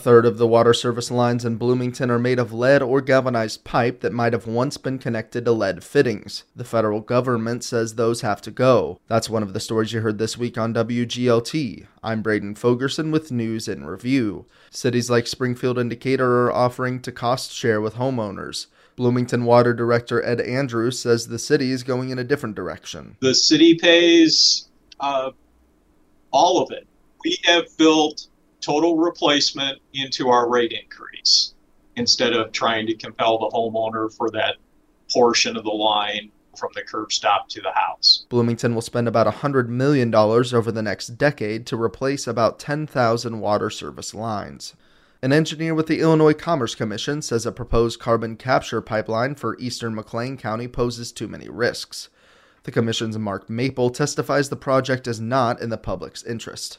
third of the water service lines in Bloomington are made of lead or galvanized pipe that might have once been connected to lead fittings. The federal government says those have to go. That's one of the stories you heard this week on WGLT. I'm Braden Fogerson with News in Review. Cities like Springfield and Decatur are offering to cost share with homeowners. Bloomington Water Director Ed Andrews says the city is going in a different direction. The city pays uh, all of it. We have built total replacement into our rate increase instead of trying to compel the homeowner for that portion of the line from the curb stop to the house. Bloomington will spend about $100 million over the next decade to replace about 10,000 water service lines. An engineer with the Illinois Commerce Commission says a proposed carbon capture pipeline for eastern McLean County poses too many risks. The Commission's Mark Maple testifies the project is not in the public's interest.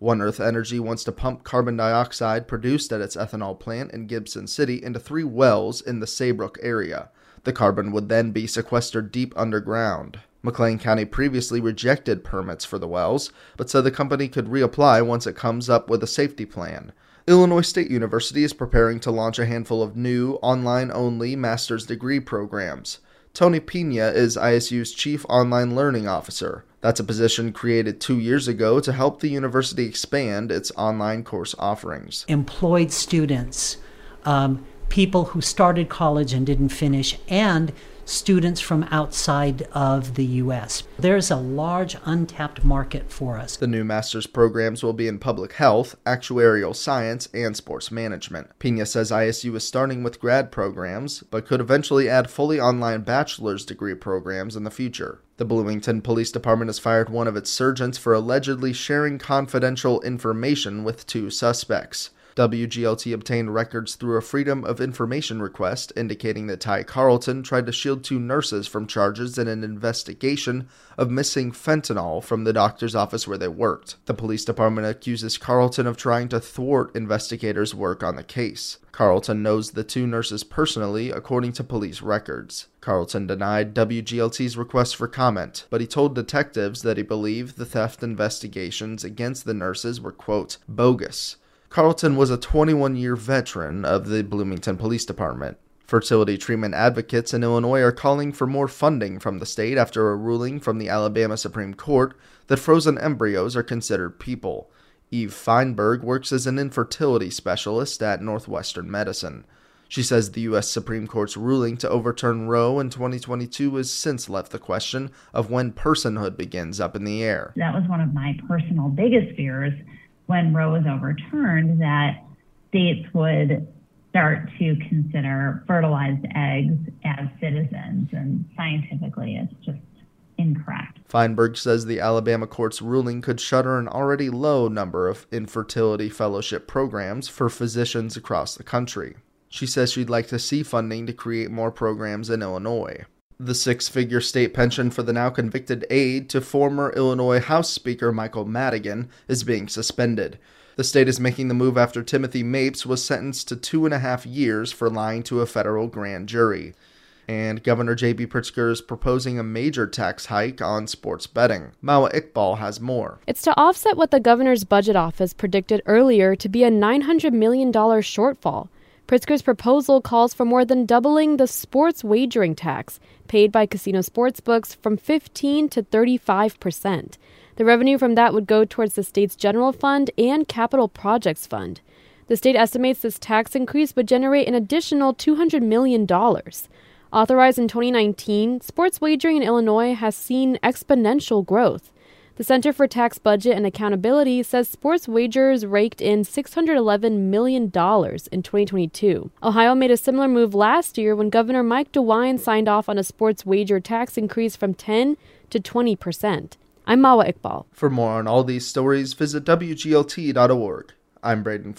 One Earth Energy wants to pump carbon dioxide produced at its ethanol plant in Gibson City into three wells in the Saybrook area. The carbon would then be sequestered deep underground. McLean County previously rejected permits for the wells, but said the company could reapply once it comes up with a safety plan. Illinois State University is preparing to launch a handful of new, online only master's degree programs. Tony Pina is ISU's Chief Online Learning Officer. That's a position created two years ago to help the university expand its online course offerings. Employed students, um, people who started college and didn't finish, and students from outside of the U.S. There's a large untapped market for us. The new master's programs will be in public health, actuarial science, and sports management. Pina says ISU is starting with grad programs, but could eventually add fully online bachelor's degree programs in the future. The Bloomington Police Department has fired one of its sergeants for allegedly sharing confidential information with two suspects. WGLT obtained records through a Freedom of Information request indicating that Ty Carlton tried to shield two nurses from charges in an investigation of missing fentanyl from the doctor's office where they worked. The police department accuses Carlton of trying to thwart investigators' work on the case. Carlton knows the two nurses personally, according to police records. Carlton denied WGLT's request for comment, but he told detectives that he believed the theft investigations against the nurses were, quote, bogus. Carlton was a 21 year veteran of the Bloomington Police Department. Fertility treatment advocates in Illinois are calling for more funding from the state after a ruling from the Alabama Supreme Court that frozen embryos are considered people. Eve Feinberg works as an infertility specialist at Northwestern Medicine. She says the U.S. Supreme Court's ruling to overturn Roe in 2022 has since left the question of when personhood begins up in the air. That was one of my personal biggest fears when Roe was overturned that states would start to consider fertilized eggs as citizens. And scientifically, it's just incorrect. Feinberg says the Alabama court's ruling could shutter an already low number of infertility fellowship programs for physicians across the country. She says she'd like to see funding to create more programs in Illinois. The six figure state pension for the now convicted aide to former Illinois House Speaker Michael Madigan is being suspended. The state is making the move after Timothy Mapes was sentenced to two and a half years for lying to a federal grand jury. And Governor J.B. Pritzker is proposing a major tax hike on sports betting. Mawa Iqbal has more. It's to offset what the governor's budget office predicted earlier to be a $900 million shortfall. Pritzker's proposal calls for more than doubling the sports wagering tax paid by casino sportsbooks from 15 to 35 percent. The revenue from that would go towards the state's general fund and capital projects fund. The state estimates this tax increase would generate an additional $200 million. Authorized in 2019, sports wagering in Illinois has seen exponential growth. The Center for Tax Budget and Accountability says sports wagers raked in $611 million in 2022. Ohio made a similar move last year when Governor Mike DeWine signed off on a sports wager tax increase from 10 to 20 percent. I'm Mawa Iqbal. For more on all these stories, visit WGLT.org. I'm Braden